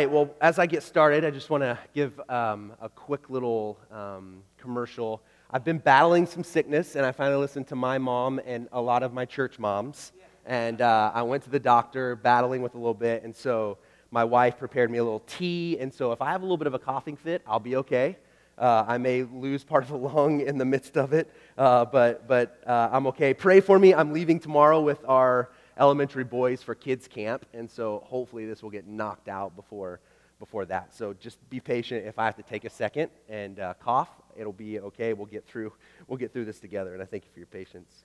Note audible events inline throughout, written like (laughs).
right, well, as I get started, I just want to give um, a quick little um, commercial. I've been battling some sickness, and I finally listened to my mom and a lot of my church moms. And uh, I went to the doctor, battling with a little bit, and so my wife prepared me a little tea. And so if I have a little bit of a coughing fit, I'll be okay. Uh, I may lose part of a lung in the midst of it, uh, but, but uh, I'm okay. Pray for me. I'm leaving tomorrow with our elementary boys for kids camp, and so hopefully this will get knocked out before, before that. So just be patient. If I have to take a second and uh, cough, it'll be okay. We'll get through. We'll get through this together, and I thank you for your patience.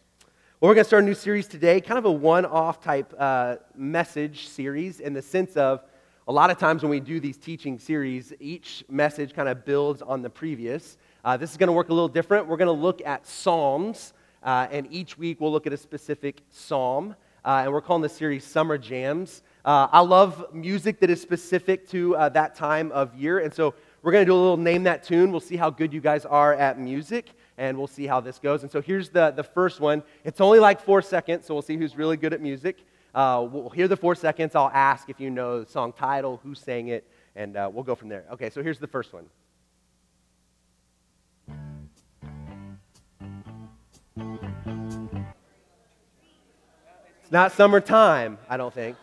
Well, we're going to start a new series today, kind of a one-off type uh, message series in the sense of a lot of times when we do these teaching series, each message kind of builds on the previous. Uh, this is going to work a little different. We're going to look at Psalms, uh, and each week we'll look at a specific psalm uh, and we're calling this series Summer Jams. Uh, I love music that is specific to uh, that time of year, and so we're going to do a little name that tune. We'll see how good you guys are at music, and we'll see how this goes. And so here's the, the first one. It's only like four seconds, so we'll see who's really good at music. Uh, we'll hear the four seconds. I'll ask if you know the song title, who sang it, and uh, we'll go from there. Okay, so here's the first one. It's not summertime, I don't think.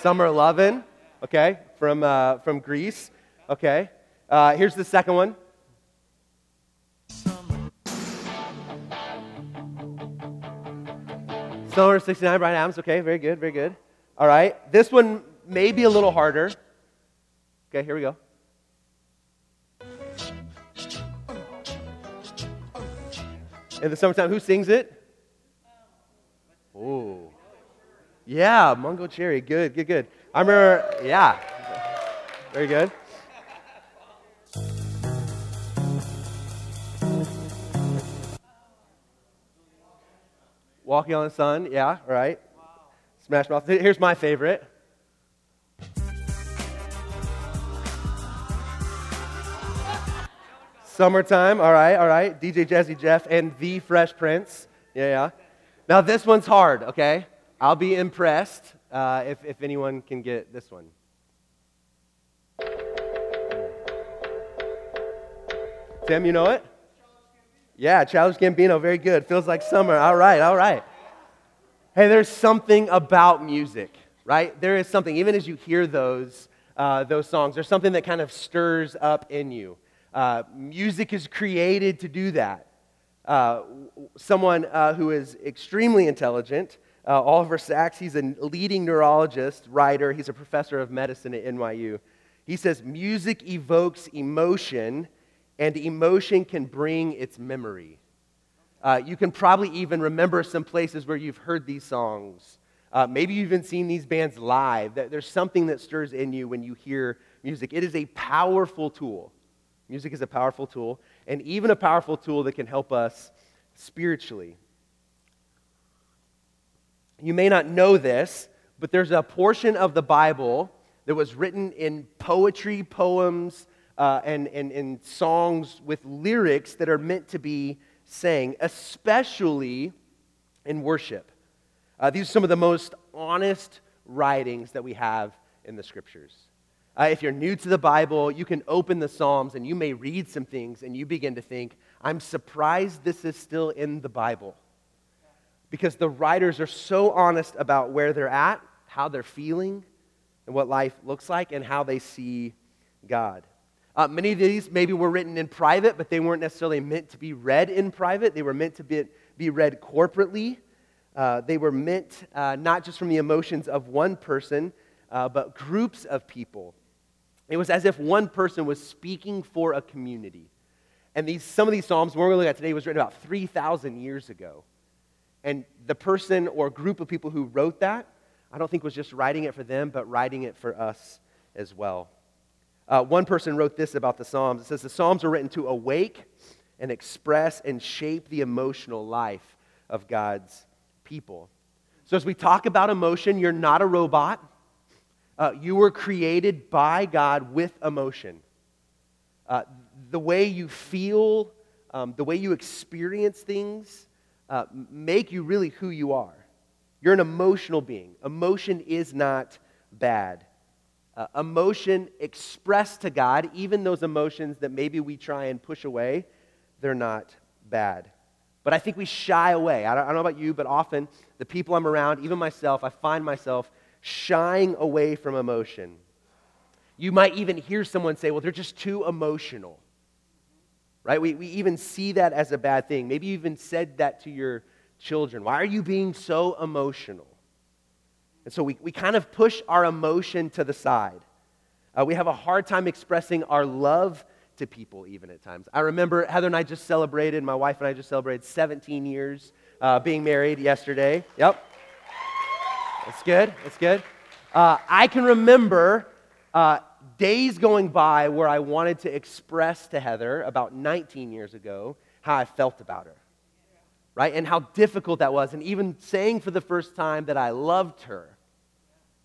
Summer lovin', okay, from, uh, from Grease. Okay. Uh, here's the second one. Summer 69, Bryan Adams. Okay, very good, very good. All right. This one may be a little harder. Okay, here we go. In the summertime, who sings it? Oh. Yeah, Mungo Jerry. Good, good, good. I remember, yeah. Very good. Walking on the Sun. Yeah, right. Smash Mouth. Here's my favorite. Summertime. All right, all right. DJ Jazzy Jeff and The Fresh Prince. Yeah, yeah. Now, this one's hard, okay? I'll be impressed uh, if, if anyone can get this one. Tim, you know it? Yeah, Childish Gambino, very good. Feels like summer. All right, all right. Hey, there's something about music, right? There is something, even as you hear those, uh, those songs, there's something that kind of stirs up in you. Uh, music is created to do that uh, someone uh, who is extremely intelligent, uh, Oliver Sacks. He's a leading neurologist, writer. He's a professor of medicine at NYU. He says music evokes emotion, and emotion can bring its memory. Uh, you can probably even remember some places where you've heard these songs. Uh, maybe you've even seen these bands live. There's something that stirs in you when you hear music. It is a powerful tool. Music is a powerful tool, and even a powerful tool that can help us spiritually. You may not know this, but there's a portion of the Bible that was written in poetry, poems, uh, and, and, and songs with lyrics that are meant to be sang, especially in worship. Uh, these are some of the most honest writings that we have in the scriptures. Uh, if you're new to the Bible, you can open the Psalms and you may read some things and you begin to think, I'm surprised this is still in the Bible. Because the writers are so honest about where they're at, how they're feeling, and what life looks like, and how they see God. Uh, many of these maybe were written in private, but they weren't necessarily meant to be read in private. They were meant to be, be read corporately. Uh, they were meant uh, not just from the emotions of one person, uh, but groups of people it was as if one person was speaking for a community. And these, some of these Psalms we're going to look at today was written about 3,000 years ago. And the person or group of people who wrote that, I don't think was just writing it for them, but writing it for us as well. Uh, one person wrote this about the Psalms. It says, The Psalms are written to awake and express and shape the emotional life of God's people. So, as we talk about emotion, you're not a robot. Uh, you were created by God with emotion. Uh, the way you feel, um, the way you experience things, uh, make you really who you are. You're an emotional being. Emotion is not bad. uh, emotion expressed to God, even those emotions that maybe we try and push away, they're not bad. But I think we shy away. I don't, I don't know about you, but often the people I'm around, even myself, I find myself shying away from emotion. You might even hear someone say, well, they're just too emotional. Right? We, we even see that as a bad thing. Maybe you even said that to your children. Why are you being so emotional? And so we, we kind of push our emotion to the side. Uh, we have a hard time expressing our love to people, even at times. I remember Heather and I just celebrated, my wife and I just celebrated 17 years uh, being married yesterday. Yep. That's good. That's good. Uh, I can remember uh, days going by where I wanted to express to Heather about 19 years ago how I felt about her right? And how difficult that was. And even saying for the first time that I loved her,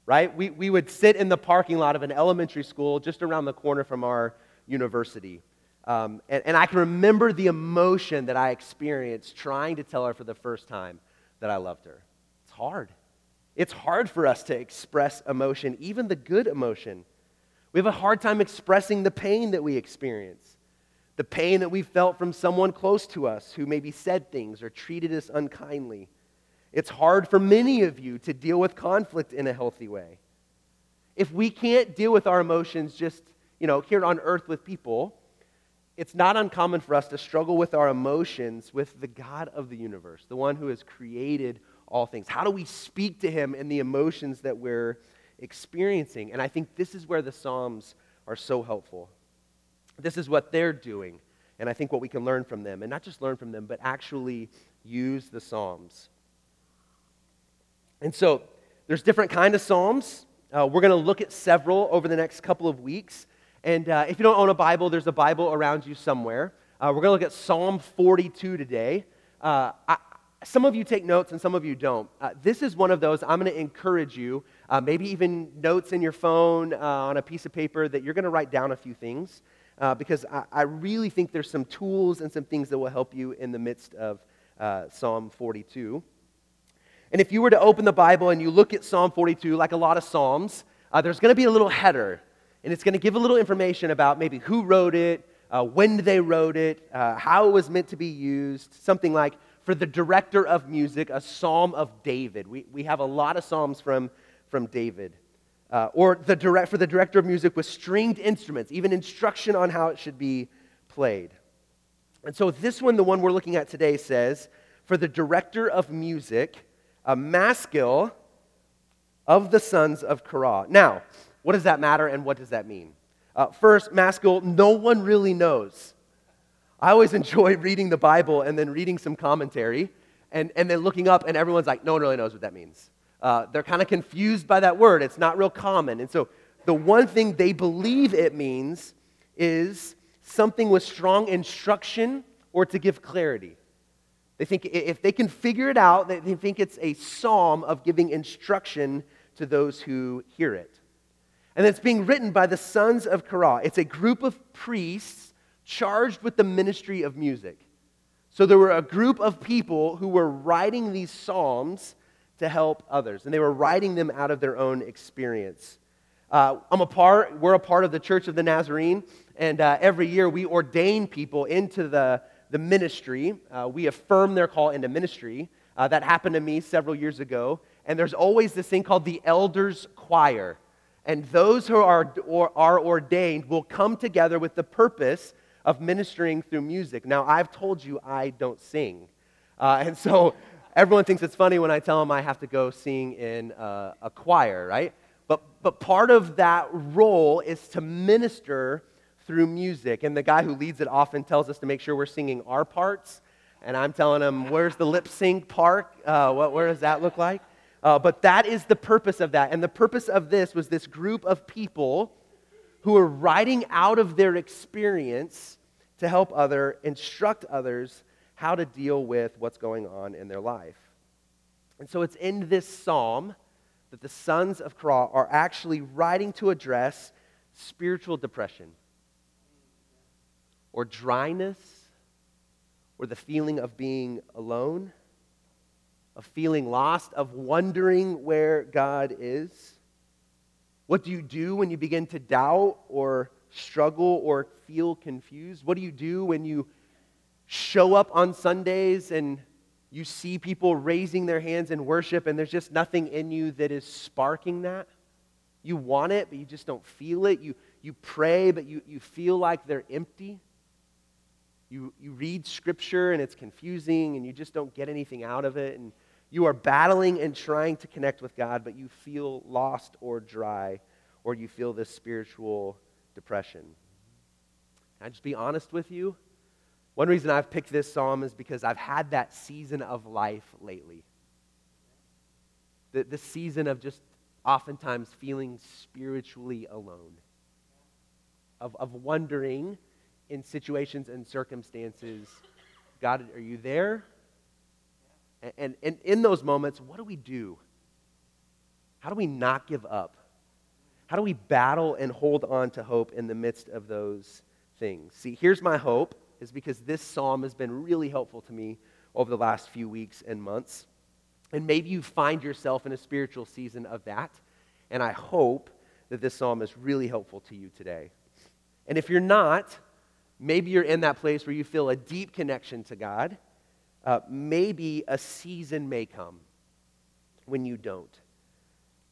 right? We, we would sit in the parking lot of an elementary school just around the corner from our university. Um, and, and I can remember the emotion that I experienced trying to tell her for the first time that I loved her. It's hard. It's hard for us to express emotion, even the good emotion. We have a hard time expressing the pain that we experience the pain that we felt from someone close to us who maybe said things or treated us unkindly. It's hard for many of you to deal with conflict in a healthy way. If we can't deal with our emotions just, you know, here on earth with people, it's not uncommon for us to struggle with our emotions with the God of the universe, the one who has created all things. How do we speak to him in the emotions that we're experiencing? And I think this is where the Psalms are so helpful. This is what they're doing. And I think what we can learn from them, and not just learn from them, but actually use the Psalms. And so there's different kind of Psalms. Uh, we're going to look at several over the next couple of weeks. And uh, if you don't own a Bible, there's a Bible around you somewhere. Uh, we're going to look at Psalm 42 today. Uh, I, some of you take notes and some of you don't. Uh, this is one of those I'm going to encourage you, uh, maybe even notes in your phone on a piece of paper, that you're going to write down a few things uh, because I, I, really think there's some tools and some things that will help you in the midst of uh, Psalm 42. And if you were to open the Bible and you look at Psalm 42, like a lot of Psalms, uh, there's going to be a little header, and it's going to give a little information about maybe who wrote it, uh, when they wrote it, uh, how it was meant to be used, something like for the director of music, a psalm of David. We, we have a lot of psalms from, from David. Uh, or the direct, for the director of music with stringed instruments, even instruction on how it should be played. And so this one, the one we're looking at today, says, for the director of music, a maskil of the sons of Korah. Now, what does that matter and what does that mean? Uh, first, maskil, no one really knows. I always (laughs) enjoy reading the Bible and then reading some commentary and, and then looking up, and everyone's like, no one really knows what that means. Uh, they're kind of confused by that word. It's not real common. And so the one thing they believe it means is something with strong instruction or to give clarity. They think if they can figure it out, they think it's a psalm of giving instruction to those who hear it. And it's being written by the sons of Korah. It's a group of priests charged with the ministry of music. So there were a group of people who were writing these psalms to help others. And they were writing them out of their own experience. Uh, I'm a part, we're a part of the Church of the Nazarene, and uh, every year we ordain people into the, the ministry. Uh, we affirm their call into ministry. Uh, that happened to me several years ago. And there's always this thing called the Elders Choir. And those who are, or, are ordained will come together with the purpose of ministering through music. Now, I've told you I don't sing. Uh, (laughs) and so everyone thinks it's funny when I tell them I have to go sing in a, a choir, right? But, but part of that role is to minister through music. And the guy who leads it often tells us to make sure we're singing our parts. And I'm telling him, where's the lip sync part? Uh, what, where does that look like? Uh, but that is the purpose of that. And the purpose of this was this group of people who are writing out of their experience to help other, instruct others how to deal with what's going on in their life. And so it's in this psalm that the sons of Korah are actually writing to address spiritual depression or dryness or the feeling of being alone, of feeling lost, of wondering where God is. What do you do when you begin to doubt or struggle or feel confused? What do you do when you show up on Sundays and you see people raising their hands in worship and there's just nothing in you that is sparking that? You want it, but you just don't feel it. You, you pray, but you, you feel like they're empty. You, you read scripture and it's confusing and you just don't get anything out of it. And you are battling and trying to connect with God, but you feel lost or dry, or you feel this spiritual depression. Can I just be honest with you? One reason I've picked this psalm is because I've had that season of life lately. The, the season of just oftentimes feeling spiritually alone, of, of wondering in situations and circumstances God, are you there? And, and in those moments, what do we do? How do we not give up? How do we battle and hold on to hope in the midst of those things? See, here's my hope, is because this psalm has been really helpful to me over the last few weeks and months. And maybe you find yourself in a spiritual season of that. And I hope that this psalm is really helpful to you today. And if you're not, maybe you're in that place where you feel a deep connection to God uh, maybe a season may come when you don't.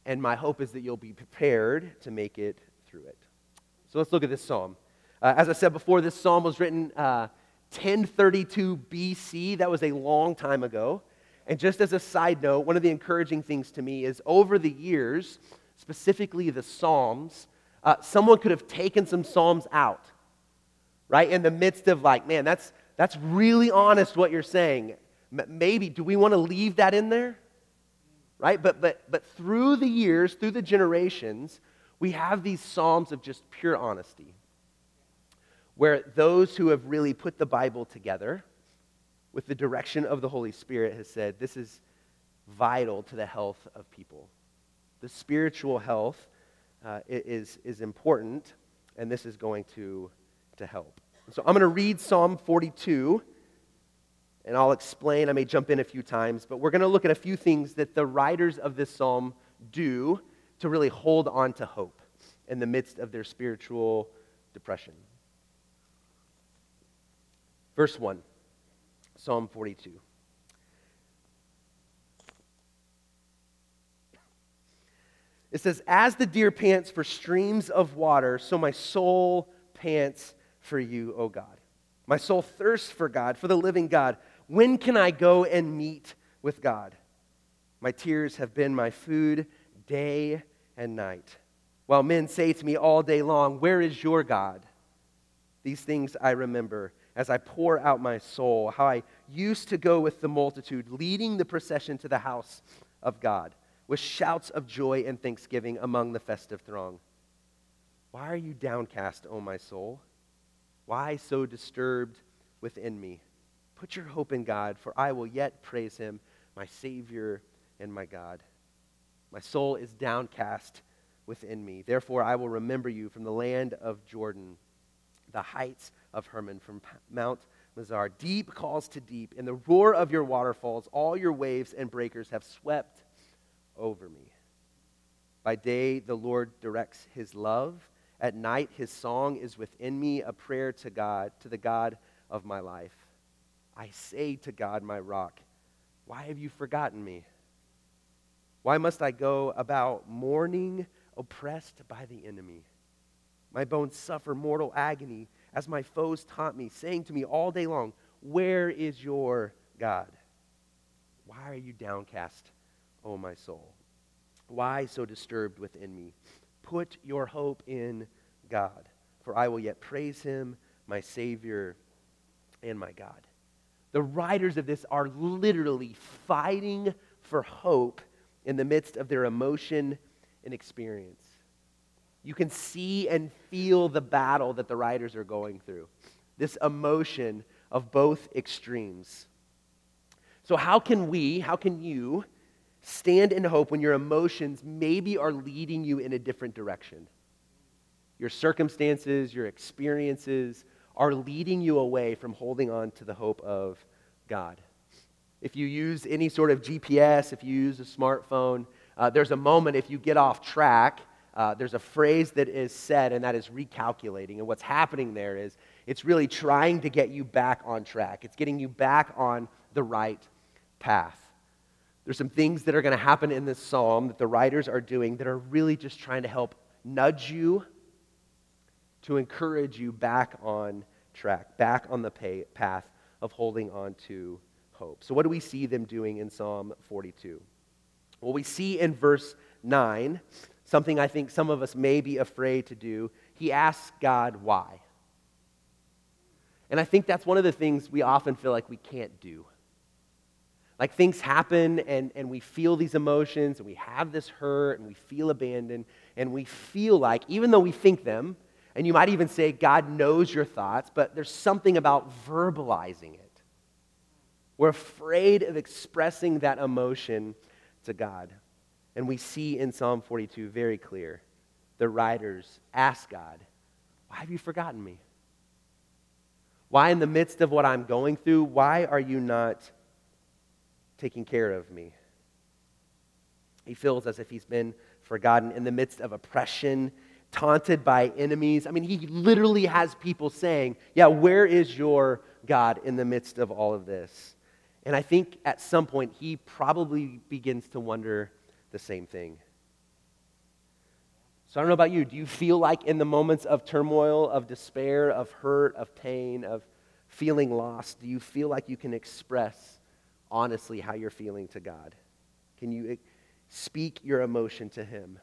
And my hope is that you'll be prepared to make it through it. So let's look at this psalm. Uh, as I said before, this psalm was written uh, 1032 BC. That was a long time ago. And just as a side note, one of the encouraging things to me is over the years, specifically the Psalms, uh, someone could have taken some Psalms out, right? In the midst of like, man, that's, that's really honest what you're saying. Maybe, do we want to leave that in there? Right? But, but, but through the years, through the generations, we have these Psalms of just pure honesty, where those who have really put the Bible together with the direction of the Holy Spirit has said this is vital to the health of people. The spiritual health uh, is, is important, and this is going to, to help. So I'm going to read Psalm 42, and I'll explain. I may jump in a few times, but we're going to look at a few things that the writers of this psalm do to really hold on to hope in the midst of their spiritual depression. Verse 1, Psalm 42. It says, As the deer pants for streams of water, so my soul pants for you, O God. My soul thirsts for God, for the living God. When can I go and meet with God? My tears have been my food day and night. While men say to me all day long, Where is your God? These things I remember as I pour out my soul, how I used to go with the multitude, leading the procession to the house of God, with shouts of joy and thanksgiving among the festive throng. Why are you downcast, O my soul? Why so disturbed within me? Put your hope in God, for I will yet praise him, my Savior and my God. My soul is downcast within me. Therefore, I will remember you from the land of Jordan, the heights of Hermon, from Mount Mizar. Deep calls to deep. In the roar of your waterfalls, all your waves and breakers have swept over me. By day, the Lord directs his love at night, his song is within me, a prayer to God, to the God of my life. I say to God, my rock, why have you forgotten me? Why must I go about mourning, oppressed by the enemy? My bones suffer mortal agony as my foes taunt me, saying to me all day long, Where is your God? Why are you downcast, O my soul? Why so disturbed within me? Put your hope in God, for I will yet praise him, my Savior and my God. The writers of this are literally fighting for hope in the midst of their emotion and experience. You can see and feel the battle that the writers are going through, this emotion of both extremes. So, how can we, how can you Stand in hope when your emotions maybe are leading you in a different direction. Your circumstances, your experiences are leading you away from holding on to the hope of God. If you use any sort of GPS, if you use a smartphone, uh, there's a moment if you get off track uh, there's a phrase that is said, and that is recalculating. And what's happening there is it's really trying to get you back on track, it's getting you back on the right path. There's some things that are going to happen in this psalm that the writers are doing that are really just trying to help nudge you to encourage you back on track, back on the pay, path of holding on to hope. So, what do we see them doing in Psalm 42? Well, we see in verse 9 something I think some of us may be afraid to do. He asks God why. And I think that's one of the things we often feel like we can't do. Like things happen and, and we feel these emotions and we have this hurt and we feel abandoned and we feel like, even though we think them, and you might even say God knows your thoughts, but there's something about verbalizing it. We're afraid of expressing that emotion to God. And we see in Psalm 42 very clear the writers ask God, Why have you forgotten me? Why, in the midst of what I'm going through, why are you not taking care of me? He feels as if he's been forgotten in the midst of oppression, taunted by enemies. I mean, he literally has people saying, Yeah, where is your God in the midst of all of this? And I think at some point he probably begins to wonder the same thing. So I don't know about you. Do you feel like in the moments of turmoil, of despair, of hurt, of pain, of feeling lost, do you feel like you can express honestly how you're feeling to God? Can you eh, speak your emotion to Him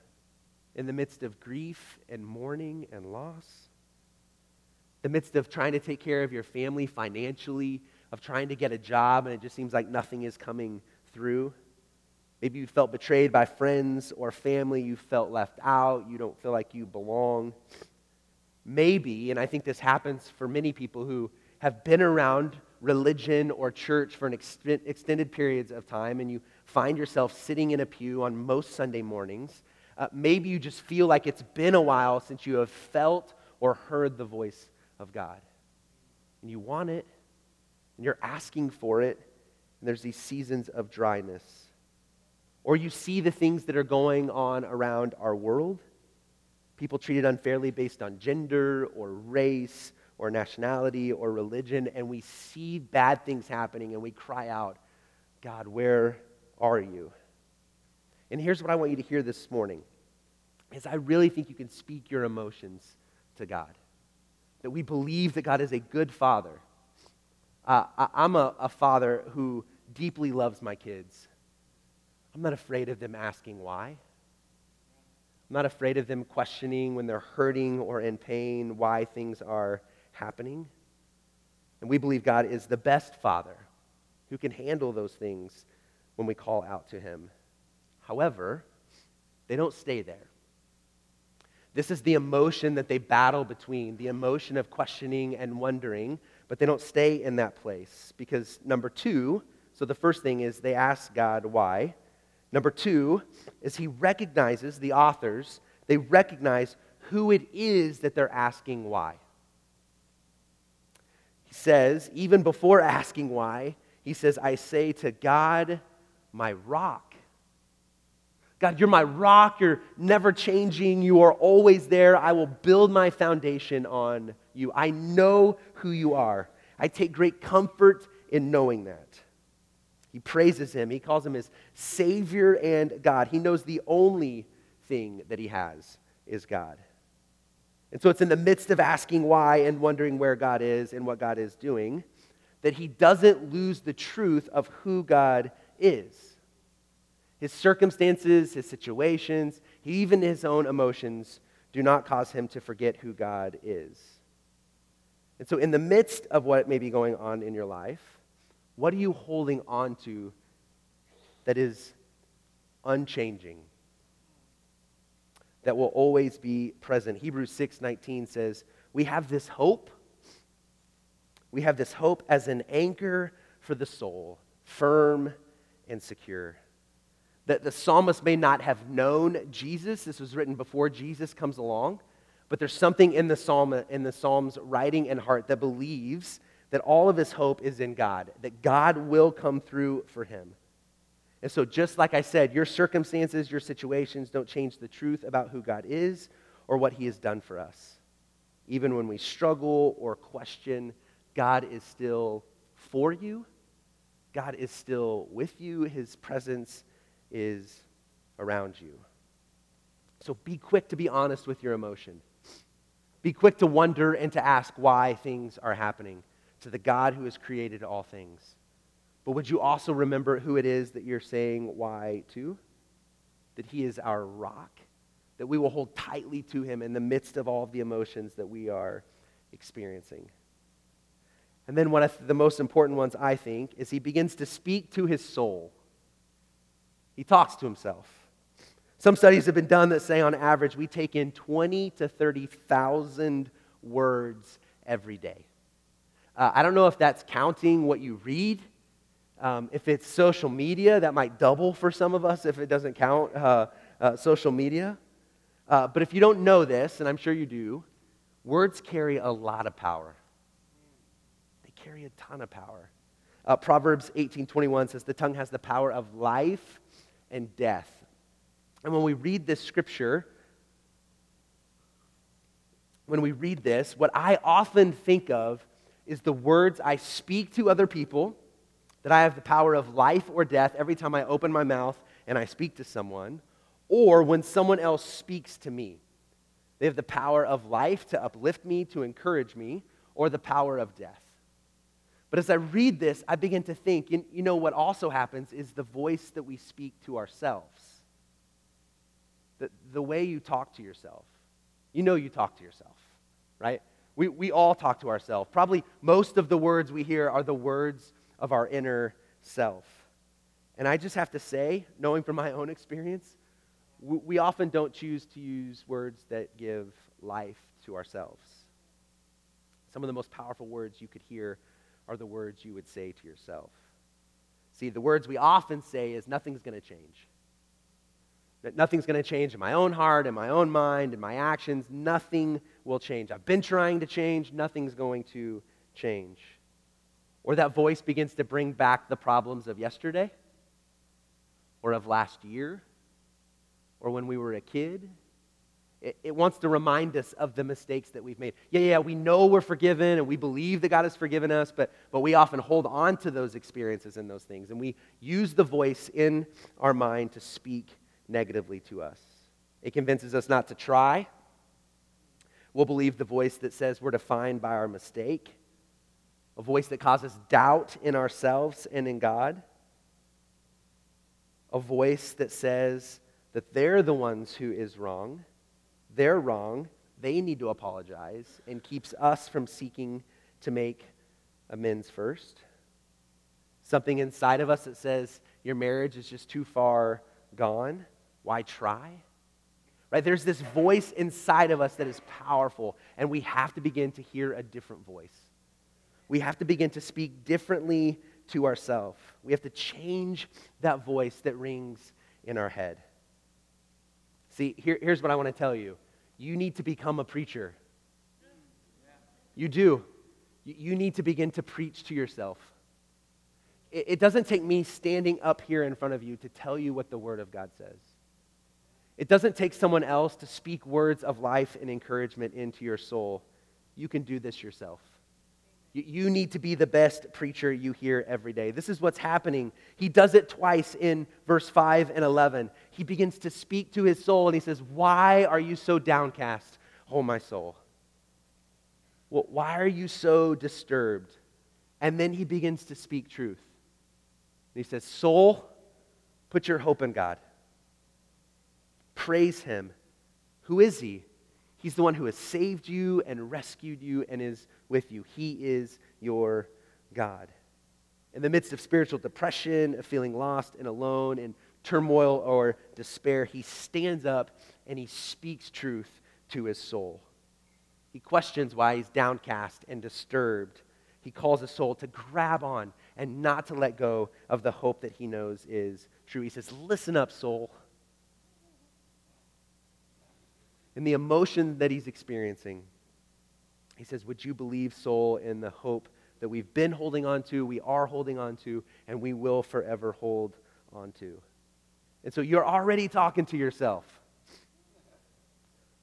in the midst of grief and mourning and loss? The midst of trying to take care of your family financially, of trying to get a job and it just seems like nothing is coming through? Maybe you felt betrayed by friends or family. You felt left out. You don't feel like you belong. Maybe, and I think this happens for many people who have been around religion or church for an ex- extended periods of time and you find yourself sitting in a pew on most Sunday mornings. Uh, maybe you just feel like it's been a while since you have felt or heard the voice of God. And you want it, and you're asking for it, and there's these seasons of dryness. Or you see the things that are going on around our world people treated unfairly based on gender or race or nationality or religion, and we see bad things happening and we cry out, God, where are you? And here's what I want you to hear this morning is I really think you can speak your emotions to God. That we believe that God is a good father. Uh, I, am a, a father who deeply loves my kids. I'm not afraid of them asking why. I'm not afraid of them questioning when they're hurting or in pain why things are happening. And we believe God is the best Father who can handle those things when we call out to Him. However, they don't stay there. This is the emotion that they battle between the emotion of questioning and wondering, but they don't stay in that place. Because, number two, so the first thing is they ask God why. Number two is he recognizes the authors, they recognize who it is that they're asking why. Says, even before asking why, he says, I say to God, my rock. God, you're my rock. You're never changing. You are always there. I will build my foundation on you. I know who you are. I take great comfort in knowing that. He praises him. He calls him his Savior and God. He knows the only thing that he has is God. And so it's in the midst of asking why and wondering where God is and what God is doing that he doesn't lose the truth of who God is. His circumstances, his situations, even his own emotions do not cause him to forget who God is. And so, in the midst of what may be going on in your life, what are you holding on to that is unchanging? That will always be present. Hebrews 6:19 says, "We have this hope. We have this hope as an anchor for the soul, firm and secure." That the psalmist may not have known Jesus. This was written before Jesus comes along. But there's something in the psalm in the psalm's writing and heart that believes that all of his hope is in God, that God will come through for him. And so, just like I said, your circumstances, your situations don't change the truth about who God is or what He has done for us. Even when we struggle or question, God is still for you, God is still with you, His presence is around you. So, be quick to be honest with your emotion. Be quick to wonder and to ask why things are happening to the God who has created all things. But would you also remember who it is that you're saying why to? That He is our rock, that we will hold tightly to Him in the midst of all of the emotions that we are experiencing. And then, one of the most important ones, I think, is He begins to speak to His soul. He talks to Himself. Some studies have been done that say, on average, we take in 20 to 30,000 words every day. Uh, I don't know if that's counting what you read. Um, if it's social media, that might double for some of us if it doesn't count uh, uh, social media. Uh, but if you don't know this, and I'm sure you do, words carry a lot of power. They carry a ton of power. Uh, Proverbs 18:21 says, "The tongue has the power of life and death." And when we read this scripture, when we read this, what I often think of is the words I speak to other people, that I have the power of life or death every time I open my mouth and I speak to someone, or when someone else speaks to me. They have the power of life to uplift me, to encourage me, or the power of death. But as I read this, I begin to think, you know, what also happens is the voice that we speak to ourselves the, the way you talk to yourself. You know you talk to yourself, right? We, we all talk to ourselves. Probably most of the words we hear are the words of our inner self. And I just have to say, knowing from my own experience, we, often don't choose to use words that give life to ourselves. Some of the most powerful words you could hear are the words you would say to yourself. See, the words we often say is nothing's going to change. That nothing's going to change in my own heart, in my own mind, in my actions. Nothing will change. I've been trying to change. Nothing's going to change. Or that voice begins to bring back the problems of yesterday, or of last year, or when we were a kid. It, it, wants to remind us of the mistakes that we've made. Yeah, yeah, we know we're forgiven and we believe that God has forgiven us, but, but we often hold on to those experiences and those things. And we use the voice in our mind to speak negatively to us. It convinces us not to try. We'll believe the voice that says we're defined by our mistake, a voice that causes doubt in ourselves and in God, a voice that says that they're the ones who is wrong, they're wrong, they need to apologize, and keeps us from seeking to make amends first. Something inside of us that says your marriage is just too far gone. Why try? Right? There's this voice inside of us that is powerful, and we have to begin to hear a different voice. We have to begin to speak differently to ourselves. We have to change that voice that rings in our head. See, here, here's what I want to tell you you need to become a preacher. You do. You need to begin to preach to yourself. It doesn't take me standing up here in front of you to tell you what the Word of God says. It doesn't take someone else to speak words of life and encouragement into your soul. You can do this yourself. You need to be the best preacher you hear every day. This is what's happening. He does it twice in verse 5 and 11. He begins to speak to his soul and he says, Why are you so downcast, oh my soul? Well, why are you so disturbed? And then he begins to speak truth. He says, Soul, put your hope in God. Praise him. Who is he? He's the one who has saved you and rescued you and is with you. He is your God. In the midst of spiritual depression, of feeling lost and alone, in turmoil or despair, he stands up and he speaks truth to his soul. He questions why he's downcast and disturbed. He calls his soul to grab on and not to let go of the hope that he knows is true. He says, Listen up, soul in the emotion that he's experiencing. He says, Would you believe, soul, in the hope that we've been holding on to, we are holding on to, and we will forever hold onto. And so you're already talking to yourself.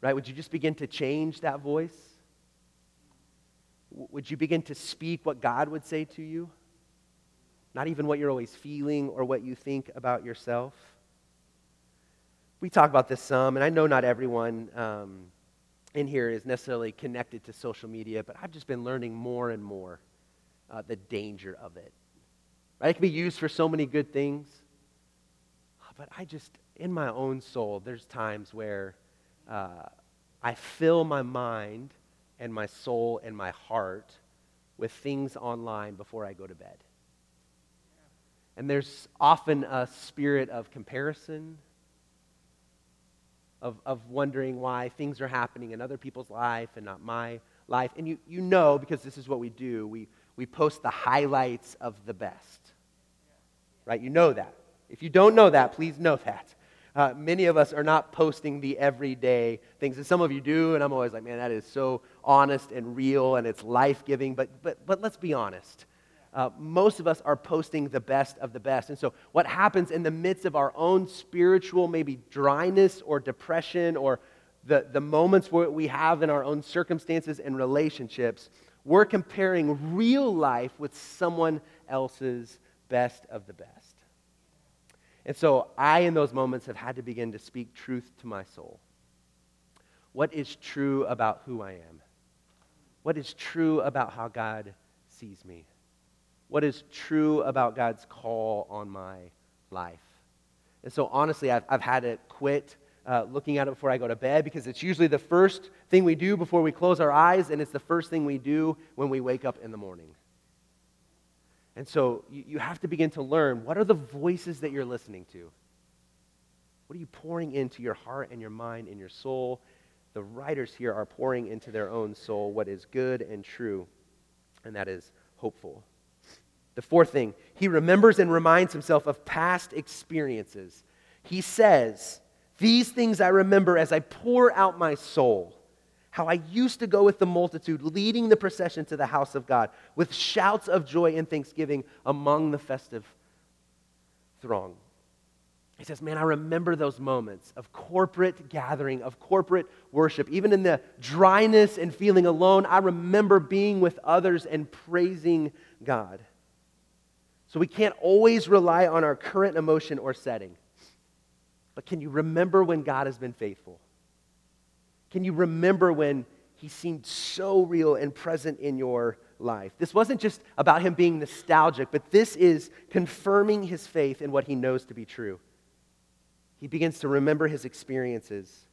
Right? Would you just begin to change that voice? Would you begin to speak what God would say to you? Not even what you're always feeling or what you think about yourself. We talk about this some, and I know not everyone um, in here is necessarily connected to social media, but I've just been learning more and more uh, the danger of it. Right? It can be used for so many good things, but I just, in my own soul, there's times where uh, I fill my mind and my soul and my heart with things online before I go to bed. And there's often a spirit of comparison, of, of wondering why things are happening in other people's life and not my life. And you, you know, because this is what we do, we, we post the highlights of the best. Right? You know that. If you don't know that, please know that. Uh, many of us are not posting the everyday things, and some of you do, and I'm always like, man, that is so honest and real, and it's life giving. But, but, but let's be honest. Uh, most of us are posting the best of the best. And so, what happens in the midst of our own spiritual, maybe dryness or depression, or the, the moments where we have in our own circumstances and relationships, we're comparing real life with someone else's best of the best. And so I, in those moments, have had to begin to speak truth to my soul. What is true about who I am? What is true about how God sees me? What is true about God's call on my life? And so, honestly, I've, I've had to quit uh, looking at it before I go to bed because it's usually the first thing we do before we close our eyes, and it's the first thing we do when we wake up in the morning. And so you, you have to begin to learn what are the voices that you're listening to? What are you pouring into your heart and your mind and your soul? The writers here are pouring into their own soul what is good and true, and that is hopeful. The fourth thing, he remembers and reminds himself of past experiences. He says, These things I remember as I pour out my soul how I used to go with the multitude, leading the procession to the house of God with shouts of joy and thanksgiving among the festive throng. He says, Man, I remember those moments of corporate gathering, of corporate worship. Even in the dryness and feeling alone, I remember being with others and praising God. So we can't always rely on our current emotion or setting. But can you remember when God has been faithful? Can you remember when he seemed so real and present in your life? This wasn't just about him being nostalgic, but this is confirming his faith in what he knows to be true. He begins to remember his experiences.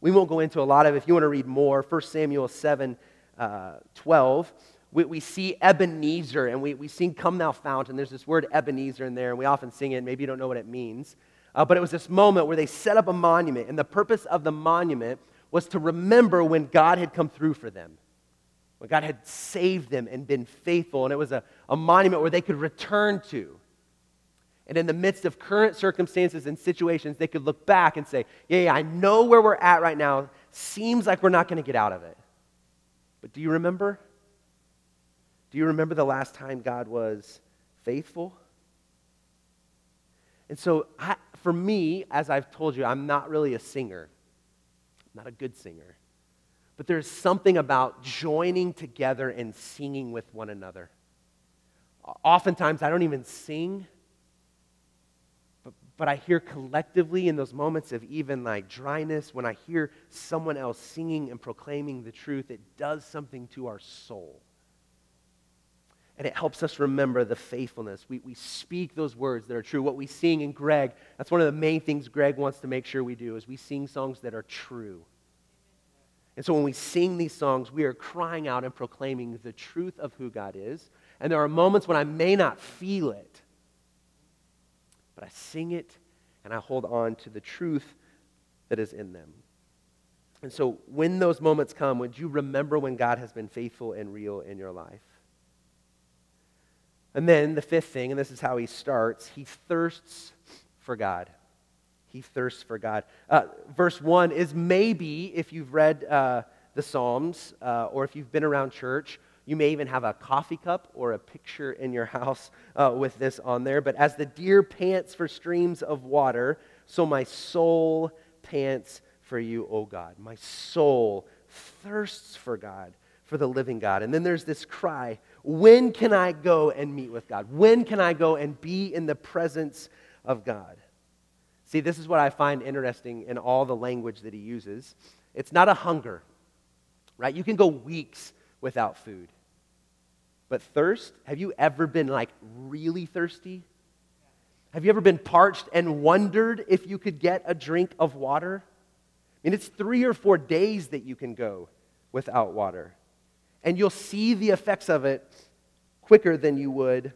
We won't go into a lot of it. If you want to read more, 1 Samuel 7 uh, 12, we, we see Ebenezer, and we, we sing Come Thou Fount, and there's this word Ebenezer in there, and we often sing it. Maybe you don't know what it means. Uh, but it was this moment where they set up a monument, and the purpose of the monument was to remember when God had come through for them, when God had saved them and been faithful. And it was a, a monument where they could return to. And in the midst of current circumstances and situations, they could look back and say, Yeah, yeah I know where we're at right now. Seems like we're not going to get out of it. But do you remember? Do you remember the last time God was faithful? And so, I, for me, as I've told you, I'm not really a singer not a good singer. But there's something about joining together and singing with one another. Oftentimes, I don't even sing, but, but I hear collectively in those moments of even like dryness, when I hear someone else singing and proclaiming the truth, it does something to our soul. And it helps us remember the faithfulness. We, we speak those words that are true. What we sing in Greg, that's one of the main things Greg wants to make sure we do, is we sing songs that are true. And so when we sing these songs, we are crying out and proclaiming the truth of who God is. And there are moments when I may not feel it, but I sing it and I hold on to the truth that is in them. And so when those moments come, would you remember when God has been faithful and real in your life? And then the fifth thing, and this is how he starts, he thirsts for God. He thirsts for God. Uh, verse 1 is maybe, if you've read uh, the Psalms uh, or if you've been around church, You may even have a coffee cup or a picture in your (laughs) house uh, with this on there. But as the deer pants for streams of water, so my soul pants for you, O God. My soul thirsts for God, for the living God. And then there's this cry when can I go and meet with God? When can I go and be in the presence of God? See, this is what I find interesting in all the language that he uses. It's not a hunger, right? You can go weeks without food. But thirst, have you ever been like really thirsty? Have you ever been parched and wondered if you could get a drink of water? I mean, it's three or four days that you can go without water. And you'll see the effects of it quicker than you would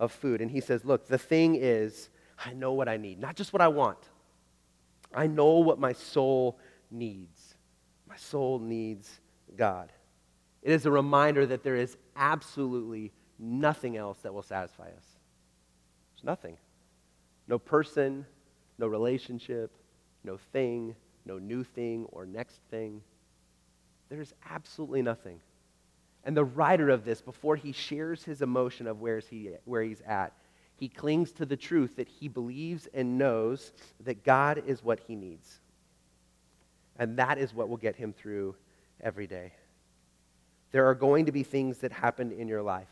of food. And he says, Look, the thing is, I know what I need, not just what I want. I know what my soul needs. My soul needs God. It is a reminder that there is absolutely nothing else that will satisfy us. There's nothing. No person, no relationship, no thing, no new thing or next thing. There's absolutely nothing. And the writer of this, before he shares his emotion of where's he, where he's at, he clings to the truth that he believes and knows that God is what he needs. And that is what will get him through every day. There are going to be things that happen in your life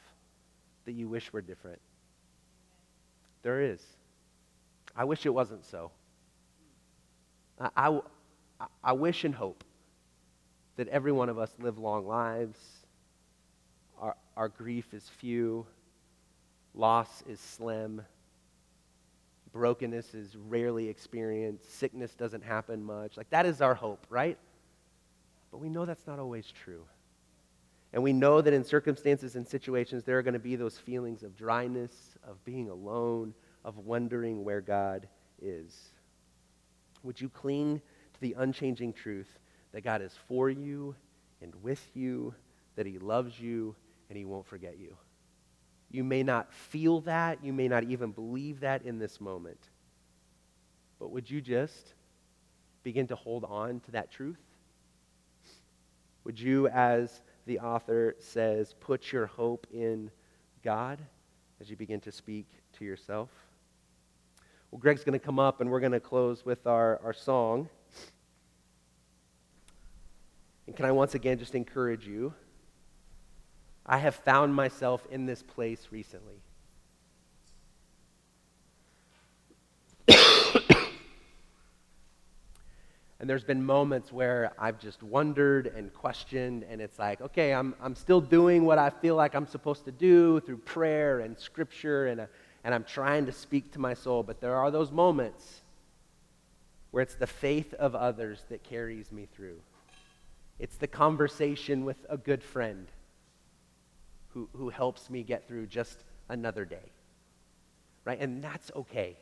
that you wish were different. There is. I wish it wasn't so. I, I, I wish and hope that every one of us live long lives, our, grief is few, loss is slim, brokenness is rarely experienced, sickness doesn't happen much. Like, that is our hope, right? But we know that's not always true. And we know that in circumstances and situations, there are going to be those feelings of dryness, of being alone, of wondering where God is. Would you cling to the unchanging truth that God is for you and with you, that He loves you, and He won't forget you? You may not feel that, you may not even believe that in this moment. But would you just begin to hold on to that truth? Would you, as the author says, put your hope in God as you begin to speak to yourself. Well, Greg's going to come up and we're going to close with our, our song. And can I once again just encourage you? I have found myself in this place recently. (coughs) And there's been moments where I've just wondered and questioned, and it's like, okay, I'm, I'm still doing what I feel like I'm supposed to do through prayer and scripture, and, a, uh, and I'm trying to speak to my soul. But there are those moments where it's the faith of others that carries me through. It's the conversation with a good friend who, who helps me get through just another day. Right? And that's okay.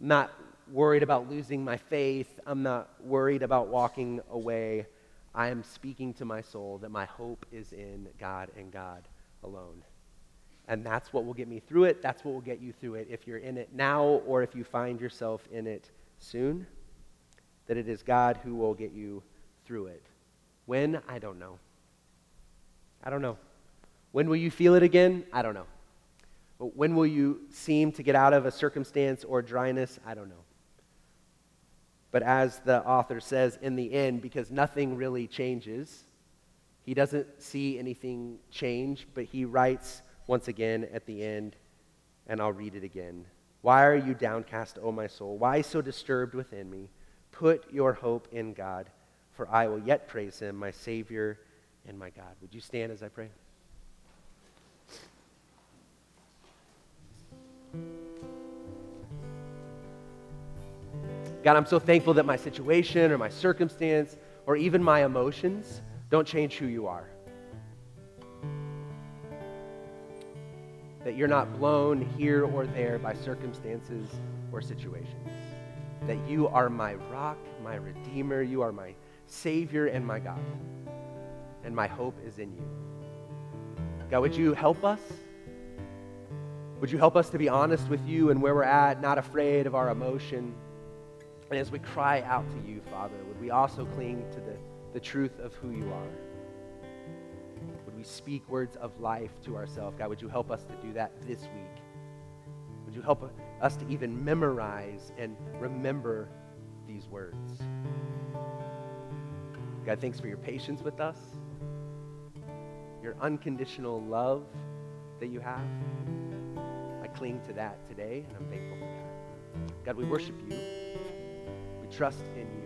I'm not worried about losing my faith. I'm not worried about walking away. I am speaking to my soul that my hope is in God and God alone. And that's what will get me through it. That's what will get you through it if you're in it now or if you find yourself in it soon. That it is God who will get you through it. When? I don't know. I don't know. When will you feel it again? I don't know. When will you seem to get out of a circumstance or dryness? I don't know. But as the author says in the end, because nothing really changes, he doesn't see anything change, but he writes once again at the end, and I'll read it again. Why are you downcast, O my soul? Why so disturbed within me? Put your hope in God, for I will yet praise him, my Savior and my God. Would you stand as I pray? God, I'm so thankful that my situation or my circumstance or even my emotions don't change who you are. That you're not blown here or there by circumstances or situations. That you are my rock, my redeemer, you are my Savior and my God. And my hope is in you. God, would you help us? Would you help us to be honest with you and where we're at, not afraid of our emotion? And as we cry out to you, Father, would we also cling to the, the truth of who you are? Would we we speak words of life to ourselves. God, would you help us to do that this week? Would you help us to even memorize and remember these words? God, thanks for your patience with us, your unconditional love that you have. I cling to that today, and I'm thankful for that. God, we worship you. We trust in you.